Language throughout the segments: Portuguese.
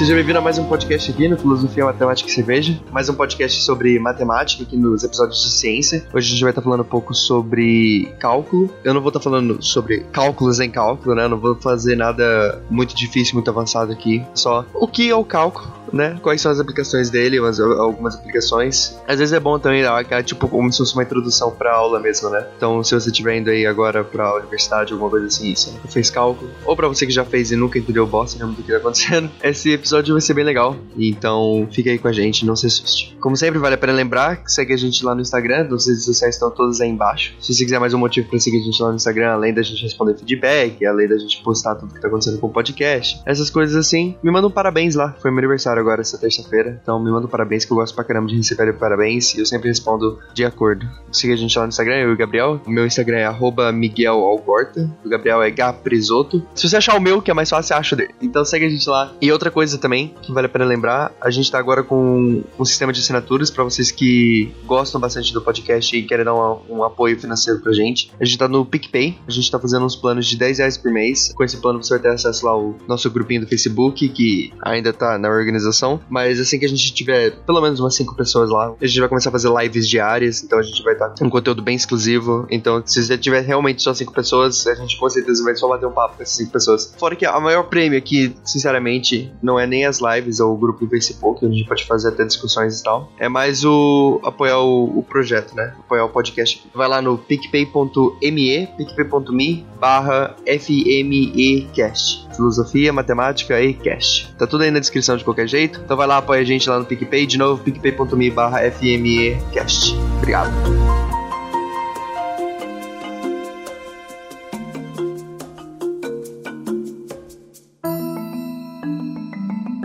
Seja bem-vindo a mais um podcast aqui no Filosofia Matemática e Cerveja. Mais um podcast sobre matemática aqui nos episódios de ciência. Hoje a gente vai estar falando um pouco sobre cálculo. Eu não vou estar falando sobre cálculos em cálculo, né? Eu não vou fazer nada muito difícil, muito avançado aqui. Só o que é o cálculo, né? Quais são as aplicações dele, umas, algumas aplicações. Às vezes é bom também dar é tipo como se fosse uma introdução para aula mesmo, né? Então, se você estiver indo aí agora para a universidade, alguma coisa assim, você nunca fez cálculo, ou para você que já fez e nunca entendeu bosta nenhuma do que tá acontecendo, esse episódio vai ser bem legal. Então, fica aí com a gente, não se assuste. Como sempre, vale a pena lembrar que segue a gente lá no Instagram, as redes sociais estão todas aí embaixo. Se você quiser mais um motivo para seguir a gente lá no Instagram, além da gente responder feedback, além da gente postar tudo que tá acontecendo com o podcast, essas coisas assim, me manda um parabéns lá. Foi meu aniversário agora essa terça-feira, então me manda um parabéns que eu gosto pra caramba de receber parabéns e eu sempre respondo de acordo. Siga a gente lá no Instagram, eu e o Gabriel. O meu Instagram é arroba Miguel Algorta, o Gabriel é Gaprisoto. Se você achar o meu, que é mais fácil, acha dele. Então segue a gente lá. E outra coisa também, que vale a pena lembrar, a gente tá agora com um sistema de assinaturas para vocês que gostam bastante do podcast e querem dar um, um, apoio financeiro pra gente. A gente tá no PicPay, a gente tá fazendo uns planos de 10 reais por mês. Com esse plano você vai ter acesso lá ao nosso grupinho do Facebook, que ainda tá na organização. Mas assim que a gente tiver pelo menos umas 5 pessoas lá, a gente vai começar a fazer lives diárias, então a gente vai estar tá com um conteúdo bem exclusivo. Então, se você tiver realmente só 5 pessoas, a gente com certeza vai só bater um papo com essas 5 pessoas. Fora que a maior prêmio aqui, sinceramente, não é nem as lives ou o grupo do Facebook, onde a gente pode fazer até discussões e tal. É mais o apoiar o, o projeto, né? Apoiar o podcast. Vai lá no picpay.me, picpay.me barra FMEcast. Filosofia, Matemática e Cast. Tá tudo aí na descrição de qualquer jeito. Então vai lá, apoia a gente lá no PicPay. De novo, picpay.me barra FMEcast. Obrigado.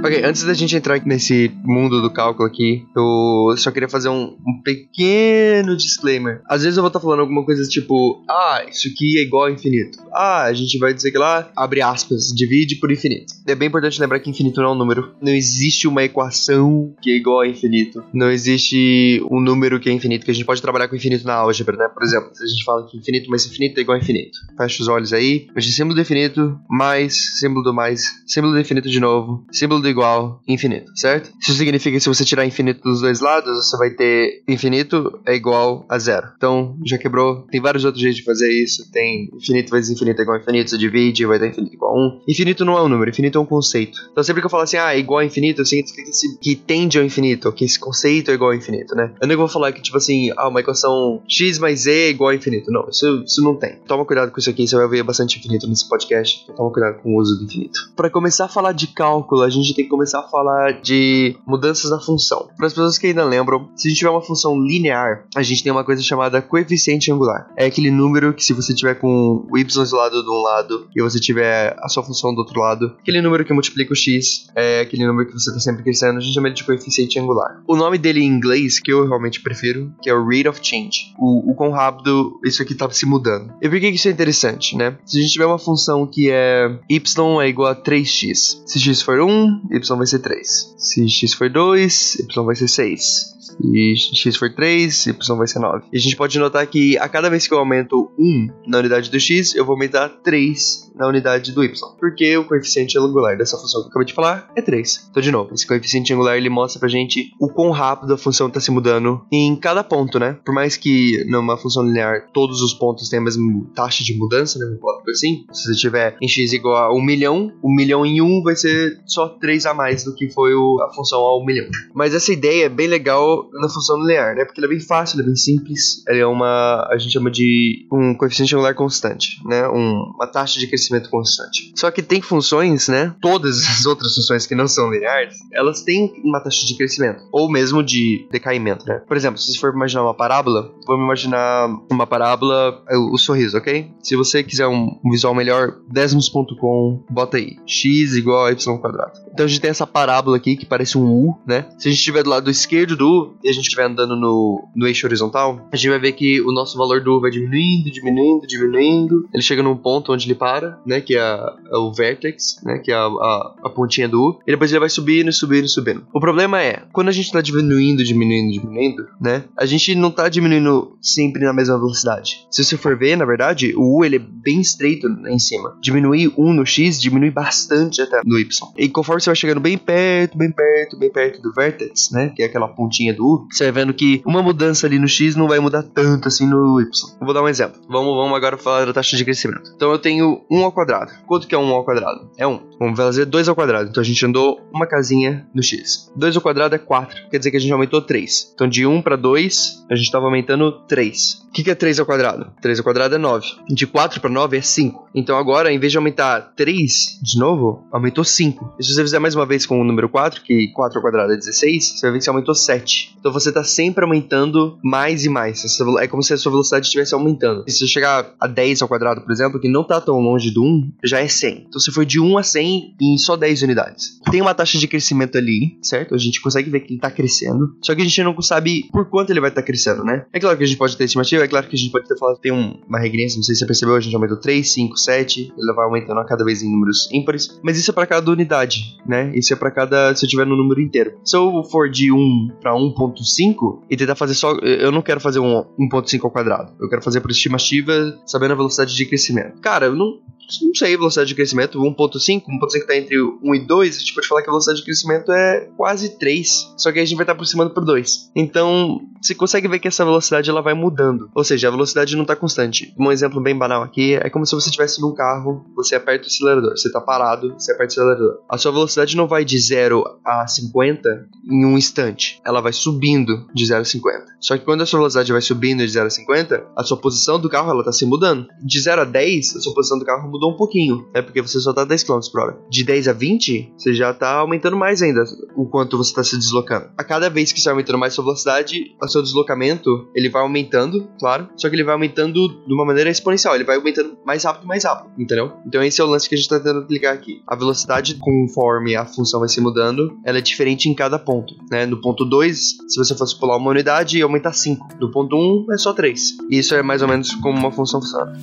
Ok, antes da gente entrar nesse mundo do cálculo aqui, eu só queria fazer um, um pequeno disclaimer. Às vezes eu vou estar falando alguma coisa tipo, ah, isso aqui é igual a infinito. Ah, a gente vai dizer que lá, abre aspas, divide por infinito. É bem importante lembrar que infinito não é um número. Não existe uma equação que é igual a infinito. Não existe um número que é infinito, que a gente pode trabalhar com infinito na álgebra, né? Por exemplo, se a gente fala que infinito mais infinito é igual a infinito. Fecha os olhos aí. Veja símbolo do infinito, mais símbolo do mais, símbolo do infinito de novo, símbolo do igual infinito, certo? Isso significa que se você tirar infinito dos dois lados, você vai ter infinito é igual a zero. Então, já quebrou. Tem vários outros jeitos de fazer isso. Tem infinito vezes infinito é igual a infinito, você divide, vai dar infinito igual a 1. Infinito não é um número, infinito é um conceito. Então, sempre que eu falo assim, ah, é igual a infinito, significa que, que tende ao infinito, que esse conceito é igual ao infinito, né? Eu não vou falar que, tipo assim, ah, uma equação x mais z é igual a infinito. Não, isso, isso não tem. Toma cuidado com isso aqui, você vai ver bastante infinito nesse podcast. Toma cuidado com o uso do infinito. Para começar a falar de cálculo, a gente tem que começar a falar de mudanças da função. Para as pessoas que ainda lembram, se a gente tiver uma função linear, a gente tem uma coisa chamada coeficiente angular. É aquele número que se você tiver com o y isolado de um lado e você tiver a sua função do outro lado, aquele número que multiplica o x, é aquele número que você está sempre crescendo, a gente chama ele de coeficiente angular. O nome dele em inglês, que eu realmente prefiro, que é o rate of change. O, o quão rápido isso aqui está se mudando. E por que isso é interessante, né? Se a gente tiver uma função que é y é igual a 3x. Se x for 1, y vai ser 3. Se x for 2, y vai ser 6 e x for 3, y vai ser 9. E a gente pode notar que a cada vez que eu aumento 1 na unidade do x, eu vou aumentar 3 na unidade do y. Porque o coeficiente angular dessa função que eu acabei de falar é 3. Então, de novo, esse coeficiente angular ele mostra pra gente o quão rápido a função está se mudando em cada ponto, né? Por mais que numa função linear todos os pontos tenham a mesma taxa de mudança, né? assim. Se você tiver em x igual a 1 milhão, 1 milhão em 1 vai ser só 3 a mais do que foi a função a 1 milhão. Mas essa ideia é bem legal na função linear, né? Porque ela é bem fácil, ela é bem simples. Ela é uma, a gente chama de um coeficiente angular constante, né? Um, uma taxa de crescimento constante. Só que tem funções, né? Todas as outras funções que não são lineares, elas têm uma taxa de crescimento ou mesmo de decaimento, né? Por exemplo, se você for imaginar uma parábola, vamos imaginar uma parábola, o, o sorriso, ok? Se você quiser um, um visual melhor, desmos.com, bota aí x igual a y quadrado. Então a gente tem essa parábola aqui que parece um U, né? Se a gente estiver do lado esquerdo do U e a gente estiver andando no, no eixo horizontal, a gente vai ver que o nosso valor do U vai diminuindo, diminuindo, diminuindo. Ele chega num ponto onde ele para, né? Que é, é o vertex, né? Que é a, a, a, pontinha do U. E depois ele vai subindo, subindo, subindo. O problema é, quando a gente tá diminuindo, diminuindo, diminuindo, né? A gente não tá diminuindo sempre na mesma velocidade. Se você for ver, na verdade, o U ele é bem estreito em cima. Diminuir 1 no X diminui bastante até no Y. E conforme você vai chegando bem perto, bem perto, bem perto do vertex, né? Que é aquela pontinha do você vai vendo que uma mudança ali no X não vai mudar tanto assim no Y. Vou dar um exemplo. Vamos, vamos agora falar da taxa de crescimento. Então eu tenho 1 ao quadrado. Quanto que é 1 ao quadrado? É 1. Vamos fazer 2 ao quadrado. Então a gente andou uma casinha no X. 2 ao quadrado é 4. Quer dizer que a gente aumentou 3. Então de 1 para 2, a gente estava aumentando 3. O que, que é 3 ao quadrado? 3 ao quadrado é 9. De 4 para 9 é 5. Então agora, em vez de aumentar 3 de novo, aumentou 5. E se você fizer mais uma vez com o número 4, que 4 ao quadrado é 16, você vai ver que você aumentou 7. Então você está sempre aumentando mais e mais. É como se a sua velocidade estivesse aumentando. E se você chegar a 10 ao quadrado, por exemplo, que não está tão longe do 1, já é 100. Então você foi de 1 a 100 em só 10 unidades. Tem uma taxa de crescimento ali, certo? A gente consegue ver que ele está crescendo. Só que a gente não sabe por quanto ele vai estar tá crescendo, né? É claro que a gente pode ter estimativa, é claro que a gente pode ter falado, tem um, uma regrinha, não sei se você percebeu, a gente aumentou 3, 5, 7, ele vai aumentando a cada vez em números ímpares, mas isso é para cada unidade, né? Isso é para cada, se eu tiver no número inteiro. Se eu for de 1 para 1.5 e tentar fazer só, eu não quero fazer um 1.5 ao quadrado, eu quero fazer por estimativa, sabendo a velocidade de crescimento. Cara, eu não, não sei velocidade de crescimento, 1.5, 1.5 tá entre 1 e 2, a gente pode falar que a velocidade de crescimento é quase 3, só que a gente vai estar aproximando por 2. Então, você consegue ver que essa velocidade ela vai mudando, ou seja, a velocidade não está constante. Um exemplo bem banal aqui é como se você estivesse num carro, você aperta o acelerador, você está parado, você aperta o acelerador. A sua velocidade não vai de 0 a 50 em um instante, ela vai subindo de 0 a 50. Só que quando a sua velocidade vai subindo de 0 a 50, a sua posição do carro ela está se mudando. De 0 a 10, a sua posição do carro mudou um pouquinho, é porque você só tá 10 km por hora. De 10 a 20, você já tá aumentando mais ainda o quanto você tá se deslocando. A cada vez que você vai aumentando mais sua velocidade, o seu deslocamento, ele vai aumentando, claro, só que ele vai aumentando de uma maneira exponencial, ele vai aumentando mais rápido, mais rápido, entendeu? Então esse é o lance que a gente tá tentando aplicar aqui. A velocidade, conforme a função vai se mudando, ela é diferente em cada ponto, né? No ponto 2, se você fosse pular uma unidade, ia aumentar 5. No ponto 1, um, é só 3. E isso é mais ou menos como uma função funciona.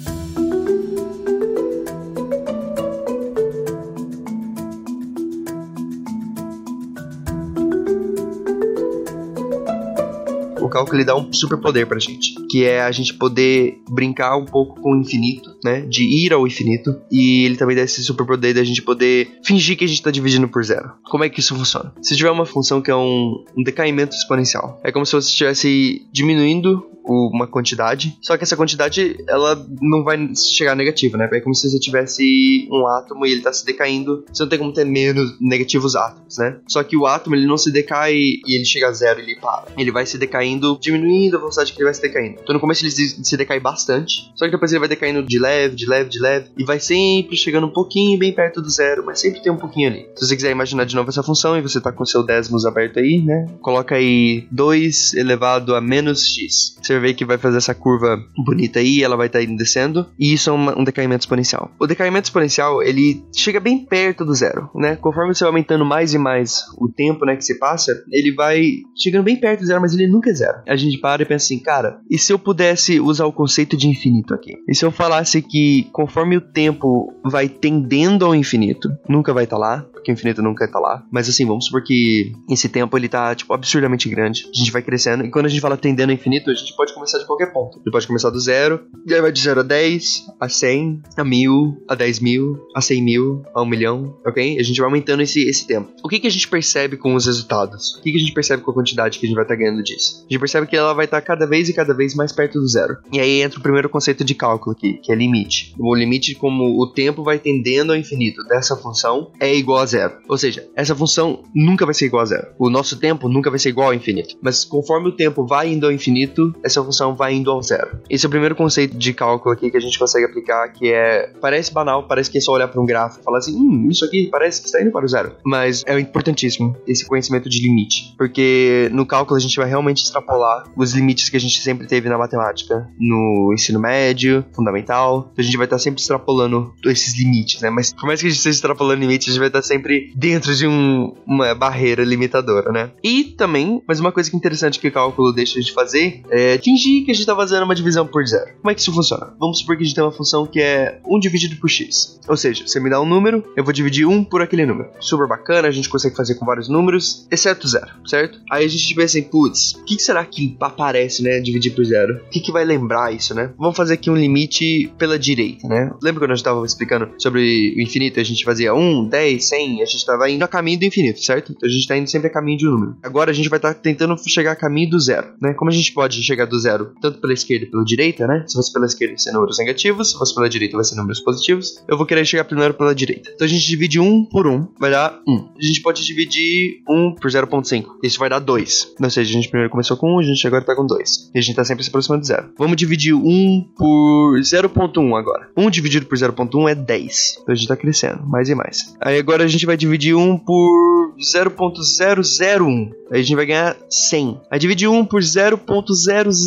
Cálculo ele dá um super poder pra gente, que é a gente poder brincar um pouco com o infinito, né? De ir ao infinito. E ele também dá esse super poder da gente poder fingir que a gente tá dividindo por zero. Como é que isso funciona? Se tiver uma função que é um, um decaimento exponencial, é como se você estivesse diminuindo uma quantidade, só que essa quantidade ela não vai chegar negativa, né? É como se você tivesse um átomo e ele tá se decaindo, você não tem como ter menos negativos átomos, né? Só que o átomo ele não se decai e ele chega a zero e ele para. Ele vai se decaindo, diminuindo a velocidade que ele vai se decaindo. Então no começo ele se decai bastante, só que depois ele vai decaindo de leve, de leve, de leve e vai sempre chegando um pouquinho bem perto do zero, mas sempre tem um pouquinho ali. Se você quiser imaginar de novo essa função e você tá com seu décimos aberto aí, né? Coloca aí 2 elevado a menos x. Você vai ver que vai fazer essa curva bonita aí, ela vai estar tá indo descendo, e isso é uma, um decaimento exponencial. O decaimento exponencial, ele chega bem perto do zero, né? Conforme você vai aumentando mais e mais o tempo, né, que se passa, ele vai chegando bem perto do zero, mas ele nunca é zero. A gente para e pensa assim, cara, e se eu pudesse usar o conceito de infinito aqui? E se eu falasse que conforme o tempo vai tendendo ao infinito, nunca vai estar tá lá, porque o infinito nunca está lá, mas assim, vamos supor que esse tempo ele tá, tipo, absurdamente grande, a gente vai crescendo, e quando a gente fala tendendo ao infinito, a gente pode começar de qualquer ponto. Ele pode começar do zero, e aí vai de 0 a 10, a 100, a 1000, a 10 mil, a 100 mil, a 1 milhão, ok? A gente vai aumentando esse, esse tempo. O que, que a gente percebe com os resultados? O que, que a gente percebe com a quantidade que a gente vai estar tá ganhando disso? A gente percebe que ela vai estar tá cada vez e cada vez mais perto do zero. E aí entra o primeiro conceito de cálculo aqui, que é limite. O limite, como o tempo vai tendendo ao infinito dessa função, é igual a zero. Ou seja, essa função nunca vai ser igual a zero. O nosso tempo nunca vai ser igual ao infinito. Mas conforme o tempo vai indo ao infinito, essa função vai indo ao zero. Esse é o primeiro conceito de cálculo aqui que a gente consegue aplicar, que é parece banal, parece que é só olhar para um gráfico e falar assim, hum, isso aqui parece que está indo para o zero. Mas é importantíssimo esse conhecimento de limite, porque no cálculo a gente vai realmente extrapolar os limites que a gente sempre teve na matemática, no ensino médio, fundamental. Então a gente vai estar sempre extrapolando esses limites, né? Mas por mais que a gente esteja extrapolando limites, a gente vai estar sempre dentro de um, uma barreira limitadora, né? E também, mas uma coisa que é interessante que o cálculo deixa de fazer é fingir que a gente tá fazendo uma divisão por zero. Como é que isso funciona? Vamos supor que a gente tem uma função que é 1 dividido por x. Ou seja, você me dá um número, eu vou dividir 1 por aquele número. Super bacana, a gente consegue fazer com vários números, exceto zero, certo? Aí a gente pensa assim, putz, o que, será que aparece, né, dividir por zero? O que, que vai lembrar isso, né? Vamos fazer aqui um limite pela direita, né? Lembra quando a gente tava explicando sobre o infinito? A gente fazia 1, 10, 100, a gente tava indo a caminho do infinito, certo? Então a gente tá indo sempre a caminho de um número. Agora a gente vai estar tá tentando chegar a caminho do zero, né? Como a gente pode chegar do zero tanto pela esquerda e pela direita, né? Se fosse pela esquerda, vai ser números negativos, se fosse pela direita, vai ser números positivos. Eu vou querer chegar primeiro pela direita. Então a gente divide 1 por 1, vai dar 1. A gente pode dividir 1 por 0.5. Isso vai dar 2. Ou seja, a gente primeiro começou com 1, a gente agora tá com 2. E a gente tá sempre se aproximando de zero. Vamos dividir 1 por 0.1 agora. 1 dividido por 0.1 é 10. Então a gente tá crescendo, mais e mais. Aí agora a gente vai dividir 1 por 0.001. Aí a gente vai ganhar 100. Aí divide 1 por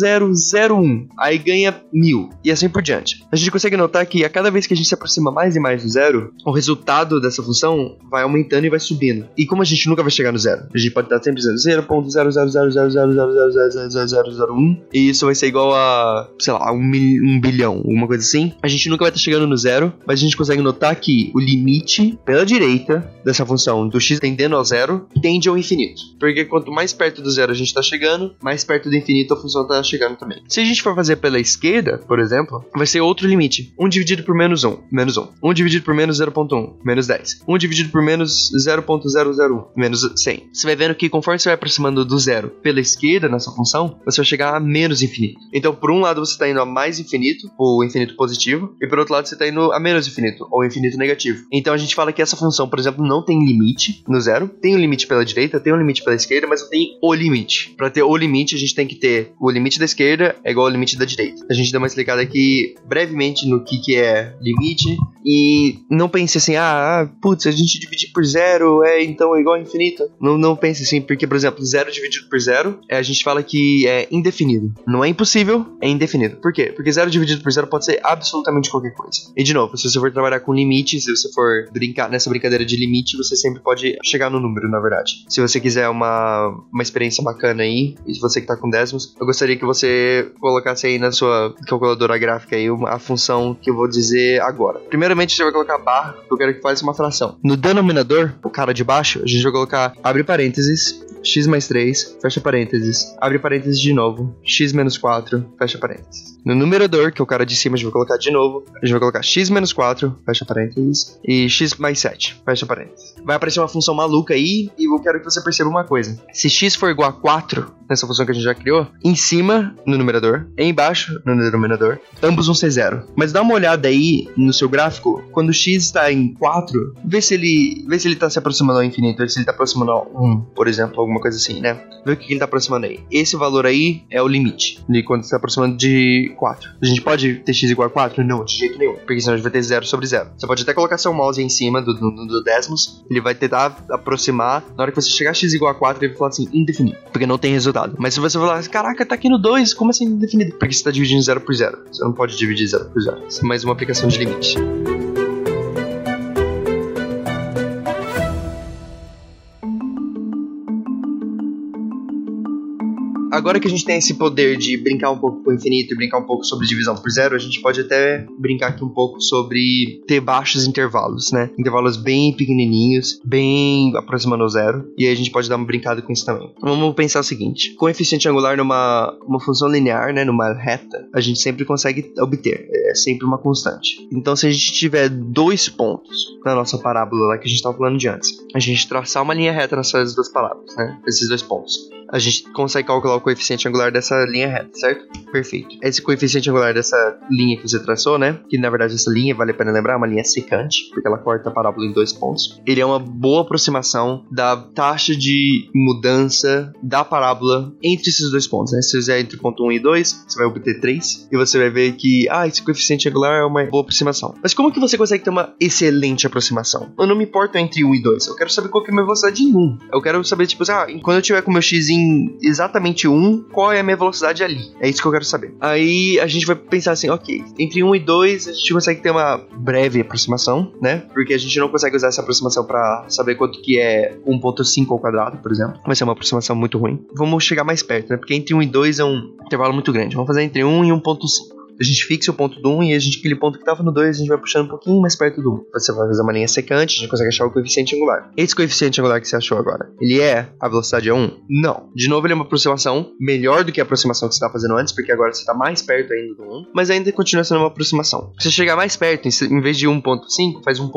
0.0001. Aí ganha 1000. E assim por diante. A gente consegue notar que a cada vez que a gente se aproxima mais e mais do zero, o resultado dessa função vai aumentando e vai subindo. E como a gente nunca vai chegar no zero, a gente pode estar sempre dizendo 0.00000000001 e isso vai ser igual a, sei lá, um, um bilhão, alguma coisa assim. A gente nunca vai estar chegando no zero, mas a gente consegue notar que o limite pela direita dessa função do x tendendo ao zero tende ao infinito. Porque quanto mais perto do zero a gente está chegando, mais perto do infinito a função está chegando também. Se a gente for fazer pela esquerda, por exemplo, vai ser outro limite. 1 dividido por menos 1, menos 1. 1 dividido por menos 0.1, menos 10. 1 dividido por menos 0.001, menos 100. Você vai vendo que conforme você vai aproximando do zero pela esquerda nessa função, você vai chegar a menos infinito. Então, por um lado, você está indo a mais infinito, ou infinito positivo, e por outro lado, você está indo a menos infinito, ou infinito negativo. Então, a gente fala que essa função, por exemplo, não tem limite no zero, tem um limite pela direita, tem um limite pela esquerda, mas não tem o limite. Para ter o limite, a gente tem que ter o limite da esquerda é igual ao limite da direita. A gente dá uma explicada aqui brevemente no que, que é limite e não pense assim, ah, ah, putz, a gente dividir por zero é então é igual a infinito. Não, não pense assim, porque, por exemplo, zero dividido por zero, é, a gente fala que é indefinido. Não é impossível, é indefinido. Por quê? Porque zero dividido por zero pode ser absolutamente qualquer coisa. E de novo, se você for trabalhar com limite, se você for brincar nessa brincadeira de limite, você sempre pode chegar no número, na verdade. Se você quiser uma, uma experiência bacana aí, e você que tá com décimos, eu gostaria que você colocasse aí na sua calculadora gráfica aí uma, a função que eu vou dizer agora. Primeiramente, você vai colocar barra, eu quero que faça uma fração. No denominador, o cara de baixo, a gente vai colocar, abre parênteses, x mais 3, fecha parênteses, abre parênteses de novo, x menos 4, fecha parênteses. No numerador, que é o cara de cima, a gente vai colocar de novo, a gente vai colocar x menos 4, fecha parênteses, e x mais 7, fecha parênteses. Vai aparecer uma função maluca aí, e eu quero que você perceba uma coisa. Se x for igual a 4, nessa função que a gente já criou, em cima, no numerador, e embaixo, no denominador, ambos vão ser zero. Mas dá uma olhada aí no seu gráfico, quando x está em 4, vê se ele vê se ele está se aproximando ao infinito, vê se ele está aproximando a 1, por exemplo, alguma coisa assim, né? Vê o que ele está aproximando aí. Esse valor aí é o limite, de quando está aproximando de 4. A gente pode ter x igual a 4? Não, de jeito nenhum, porque senão a gente vai ter 0 sobre 0. Você pode até colocar seu mouse em cima do, do, do décimos, ele vai tentar aproximar, na hora que você chegar a x igual a 4, ele vai falar assim, indefinido, porque não tem resultado. Mas se você falar, caraca, tá aqui no 2, como assim indefinido? Porque você está dividindo 0 por 0. Você não pode dividir 0 por 0. Isso é mais uma aplicação de limite. Agora que a gente tem esse poder de brincar um pouco com o infinito e brincar um pouco sobre divisão por zero, a gente pode até brincar aqui um pouco sobre ter baixos intervalos, né? Intervalos bem pequenininhos, bem aproximando ao zero. E aí a gente pode dar uma brincada com isso também. Vamos pensar o seguinte: coeficiente angular numa uma função linear, né, numa reta, a gente sempre consegue obter. É sempre uma constante. Então, se a gente tiver dois pontos na nossa parábola lá que a gente estava falando de antes, a gente traçar uma linha reta nessas duas parábolas, né? Esses dois pontos a gente consegue calcular o coeficiente angular dessa linha reta, certo? Perfeito. Esse coeficiente angular dessa linha que você traçou, né? Que na verdade essa linha, vale a pena lembrar, é uma linha secante, porque ela corta a parábola em dois pontos. Ele é uma boa aproximação da taxa de mudança da parábola entre esses dois pontos, né? Se você fizer entre ponto 1 e 2, você vai obter 3, e você vai ver que, ah, esse coeficiente angular é uma boa aproximação. Mas como que você consegue ter uma excelente aproximação? Eu não me importo entre 1 e 2, eu quero saber qual que é a minha velocidade em 1. Eu quero saber, tipo, ah, quando eu tiver com meu x em exatamente 1, qual é a minha velocidade ali? É isso que eu quero saber. Aí a gente vai pensar assim, ok, entre 1 e 2 a gente consegue ter uma breve aproximação, né? Porque a gente não consegue usar essa aproximação para saber quanto que é 1.5 ao quadrado, por exemplo. Vai ser uma aproximação muito ruim. Vamos chegar mais perto, né? Porque entre 1 e 2 é um intervalo muito grande. Vamos fazer entre 1 e 1.5 a gente fixa o ponto do 1 e a gente, aquele ponto que estava no 2, a gente vai puxando um pouquinho mais perto do 1. Você vai fazer uma linha secante, a gente consegue achar o coeficiente angular. Esse coeficiente angular que você achou agora, ele é a velocidade é 1? Não. De novo, ele é uma aproximação melhor do que a aproximação que você estava fazendo antes, porque agora você está mais perto ainda do 1, mas ainda continua sendo uma aproximação. Se você chegar mais perto, em vez de 1.5, faz 1.1.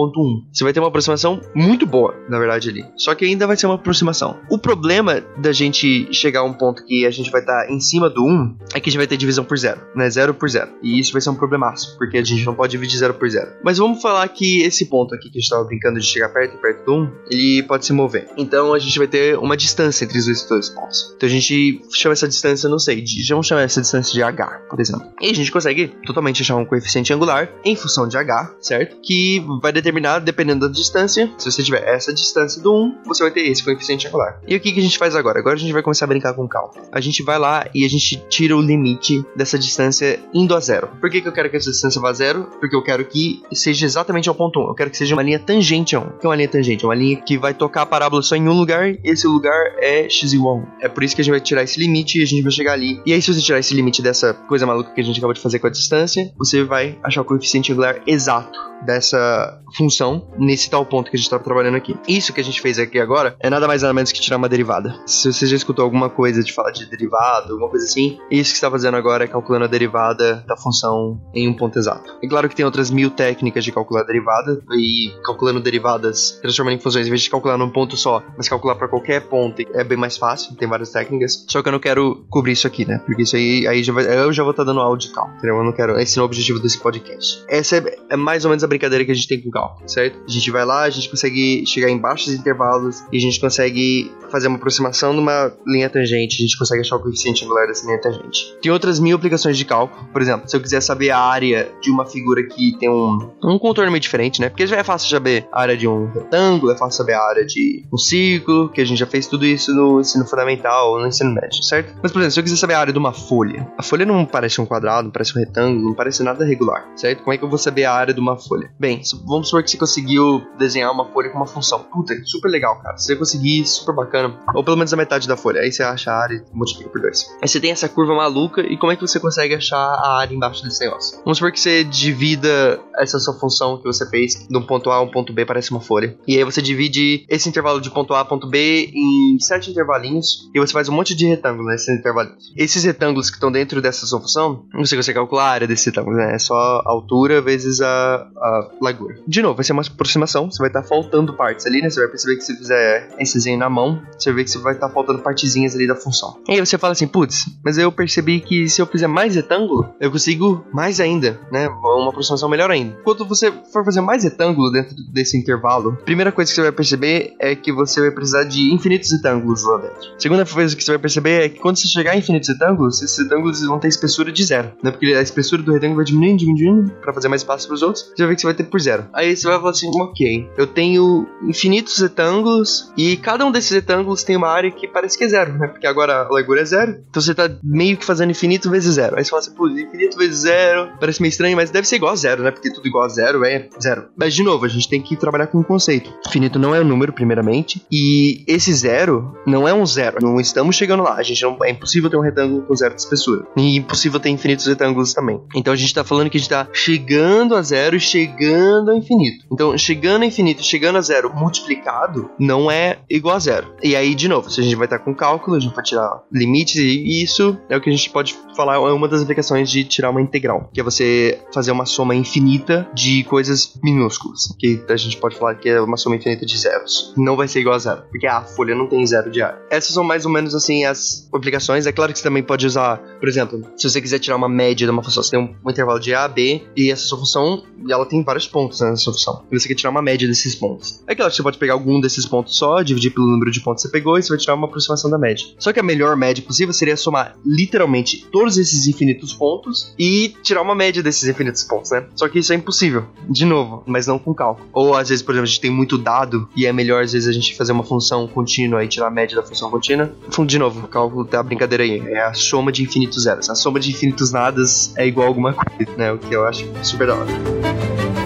Você vai ter uma aproximação muito boa, na verdade, ali. Só que ainda vai ser uma aproximação. O problema da gente chegar a um ponto que a gente vai estar tá em cima do 1 é que a gente vai ter divisão por zero, né? Zero por zero. E isso vai ser um problema problemaço, porque a gente não pode dividir zero por zero. Mas vamos falar que esse ponto aqui que a gente estava brincando de chegar perto e perto do 1, ele pode se mover. Então a gente vai ter uma distância entre os dois pontos. Então a gente chama essa distância, não sei, de, vamos chamar essa distância de h, por exemplo. E a gente consegue totalmente achar um coeficiente angular em função de h, certo? Que vai determinar, dependendo da distância, se você tiver essa distância do 1, você vai ter esse coeficiente angular. E o que, que a gente faz agora? Agora a gente vai começar a brincar com cálculo. A gente vai lá e a gente tira o limite dessa distância indo zero. Por que, que eu quero que essa distância vá zero? Porque eu quero que seja exatamente ao ponto 1. Eu quero que seja uma linha tangente a 1. O que é uma linha tangente? É uma linha que vai tocar a parábola só em um lugar e esse lugar é x igual a 1. É por isso que a gente vai tirar esse limite e a gente vai chegar ali. E aí, se você tirar esse limite dessa coisa maluca que a gente acabou de fazer com a distância, você vai achar o coeficiente angular exato dessa função nesse tal ponto que a gente está trabalhando aqui. Isso que a gente fez aqui agora é nada mais nada menos que tirar uma derivada. Se você já escutou alguma coisa de falar de derivada, alguma coisa assim, isso que está fazendo agora é calculando a derivada da função em um ponto exato. É claro que tem outras mil técnicas de calcular derivada e calculando derivadas, transformando em funções, em vez de calcular num ponto só, mas calcular para qualquer ponto é bem mais fácil, tem várias técnicas. Só que eu não quero cobrir isso aqui, né? Porque isso aí, aí já vai, eu já vou estar tá dando aula de cálculo? Eu não quero, esse é o objetivo desse podcast. Essa é, é mais ou menos a brincadeira que a gente tem com cálculo, certo? A gente vai lá, a gente consegue chegar em baixos intervalos e a gente consegue fazer uma aproximação numa linha tangente, a gente consegue achar o coeficiente angular dessa linha tangente. Tem outras mil aplicações de cálculo, por exemplo, se eu quiser saber a área de uma figura que tem um, um contorno meio diferente, né? Porque já é fácil saber a área de um retângulo, é fácil saber a área de um círculo, que a gente já fez tudo isso no ensino fundamental, no ensino médio, certo? Mas, por exemplo, se eu quiser saber a área de uma folha, a folha não parece um quadrado, não parece um retângulo, não parece nada regular, certo? Como é que eu vou saber a área de uma folha? Bem, vamos supor que você conseguiu desenhar uma folha com uma função. Puta, super legal, cara. Se você conseguir, super bacana. Ou pelo menos a metade da folha. Aí você acha a área e multiplica por dois. Aí você tem essa curva maluca e como é que você consegue achar a embaixo desse negócio? Vamos supor que você divida essa sua função que você fez de um ponto A a um ponto B, parece uma folha. E aí você divide esse intervalo de ponto A a ponto B em sete intervalinhos e você faz um monte de retângulos nesses intervalinhos. Esses retângulos que estão dentro dessa sua função, você consegue calcular a área desse retângulo, né? É só a altura vezes a, a largura. De novo, vai ser uma aproximação, você vai estar tá faltando partes ali, né? Você vai perceber que se fizer esse desenho na mão, você ver que você vai estar tá faltando partezinhas ali da função. E aí você fala assim, putz, mas eu percebi que se eu fizer mais retângulo, eu consigo mais ainda, né? Uma aproximação melhor ainda. Quando você for fazer mais retângulo dentro desse intervalo, a primeira coisa que você vai perceber é que você vai precisar de infinitos retângulos lá dentro. A segunda coisa que você vai perceber é que quando você chegar em infinitos retângulos, esses retângulos vão ter espessura de zero, né? Porque a espessura do retângulo vai diminuindo, diminuindo, para fazer mais espaço para os outros. Você vai ver que você vai ter por zero. Aí você vai falar assim, ok, eu tenho infinitos retângulos e cada um desses retângulos tem uma área que parece que é zero, né? Porque agora a largura é zero, então você tá meio que fazendo infinito vezes zero. Aí você fala assim, pô, infinito vezes zero, parece meio estranho, mas deve ser igual a zero, né? Porque tudo igual a zero é zero. Mas de novo, a gente tem que trabalhar com um conceito. Infinito não é um número, primeiramente, e esse zero não é um zero. Não estamos chegando lá. A gente não é impossível ter um retângulo com zero de espessura. E impossível ter infinitos retângulos também. Então a gente tá falando que a gente tá chegando a zero e chegando ao infinito. Então, chegando ao infinito, chegando a zero multiplicado, não é igual a zero. E aí, de novo, se a gente vai estar com cálculo, a gente vai tirar limites, e isso é o que a gente pode falar, é uma das aplicações de tirar uma integral, que é você fazer uma soma infinita de coisas minúsculas, que a gente pode falar que é uma soma infinita de zeros. Não vai ser igual a zero, porque a folha não tem zero de área. Essas são mais ou menos assim as aplicações. É claro que você também pode usar, por exemplo, se você quiser tirar uma média de uma função, você tem um, intervalo de A, B, e essa sua função ela tem vários pontos né, nessa função. E você quer tirar uma média desses pontos. É claro que você pode pegar algum desses pontos só, dividir pelo número de pontos que você pegou e você vai tirar uma aproximação da média. Só que a melhor média possível seria somar literalmente todos esses infinitos pontos e tirar uma média desses infinitos pontos, né? Só que isso é impossível, de novo, mas não com cálculo. Ou às vezes, por exemplo, a gente tem muito dado e é melhor às vezes a gente fazer uma função contínua e tirar a média da função contínua. De novo, cálculo tá brincadeira aí, é a soma de infinitos zeros. A soma de infinitos nadas é igual a alguma coisa, né? O que eu acho super da hora.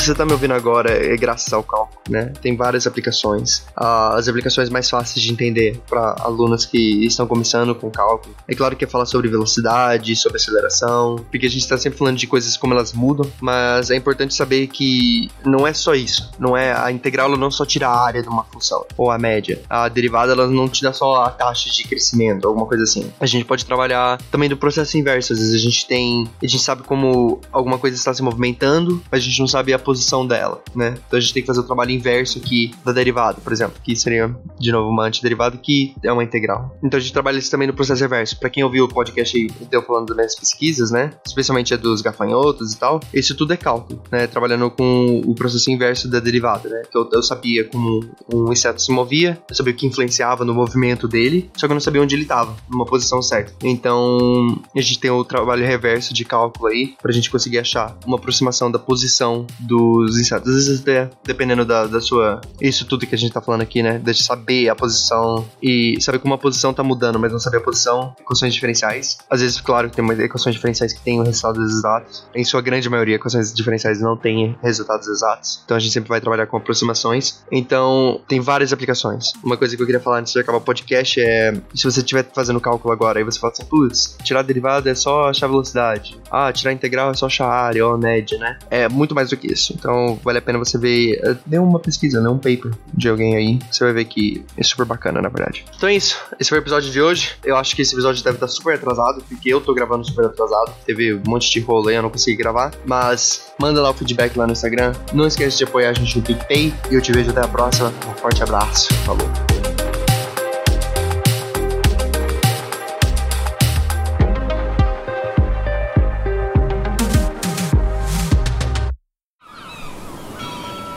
Se você tá me ouvindo agora, é graças ao cálculo, né? Tem várias aplicações. Uh, as aplicações mais fáceis de entender para alunos que estão começando com cálculo. É claro que é falar sobre velocidade, sobre aceleração, porque a gente está sempre falando de coisas como elas mudam, mas é importante saber que não é só isso. Não é a integral ela não só tira a área de uma função ou a média. A derivada ela não te dá só a taxa de crescimento, alguma coisa assim. A gente pode trabalhar também do processo inverso. Às vezes a gente tem, a gente sabe como alguma coisa está se movimentando, mas a gente não sabe a posição dela, né? Então a gente tem que fazer o trabalho inverso aqui da derivada, por exemplo, que seria, de novo, uma antiderivada que é uma integral. Então a gente trabalha isso também no processo reverso. Para quem ouviu o podcast aí, eu falando das pesquisas, né? Especialmente a dos gafanhotos e tal, isso tudo é cálculo, né? Trabalhando com o processo inverso da derivada, né? Que eu, eu sabia como um inseto se movia, eu sabia o que influenciava no movimento dele, só que eu não sabia onde ele estava, numa posição certa. Então a gente tem o trabalho reverso de cálculo aí, pra gente conseguir achar uma aproximação da posição dos insetos. Às vezes, até, dependendo da, da sua. Isso tudo que a gente tá falando aqui, né? De saber a posição e saber como a posição tá mudando, mas não saber a posição, equações diferenciais. Às vezes, claro, tem equações diferenciais que têm resultados exatos. Em sua grande maioria, equações diferenciais não têm resultados exatos. Então a gente sempre vai trabalhar com aproximações. Então, tem várias aplicações. Uma coisa que eu queria falar antes de acabar o podcast é: se você estiver fazendo cálculo agora, aí você fala assim, putz, tirar a derivada é só achar velocidade. Ah, tirar a integral é só achar a área ou a média, né? É muito mais do que isso. Então vale a pena você ver. Eh, dê uma pesquisa, né? Um paper de alguém aí. Você vai ver que é super bacana, na verdade. Então é isso. Esse foi o episódio de hoje. Eu acho que esse episódio deve estar super atrasado, porque eu tô gravando super atrasado. Teve um monte de rolê, eu não consegui gravar. Mas manda lá o feedback lá no Instagram. Não esquece de apoiar a gente no PicPay. E eu te vejo até a próxima. Um forte abraço. Falou.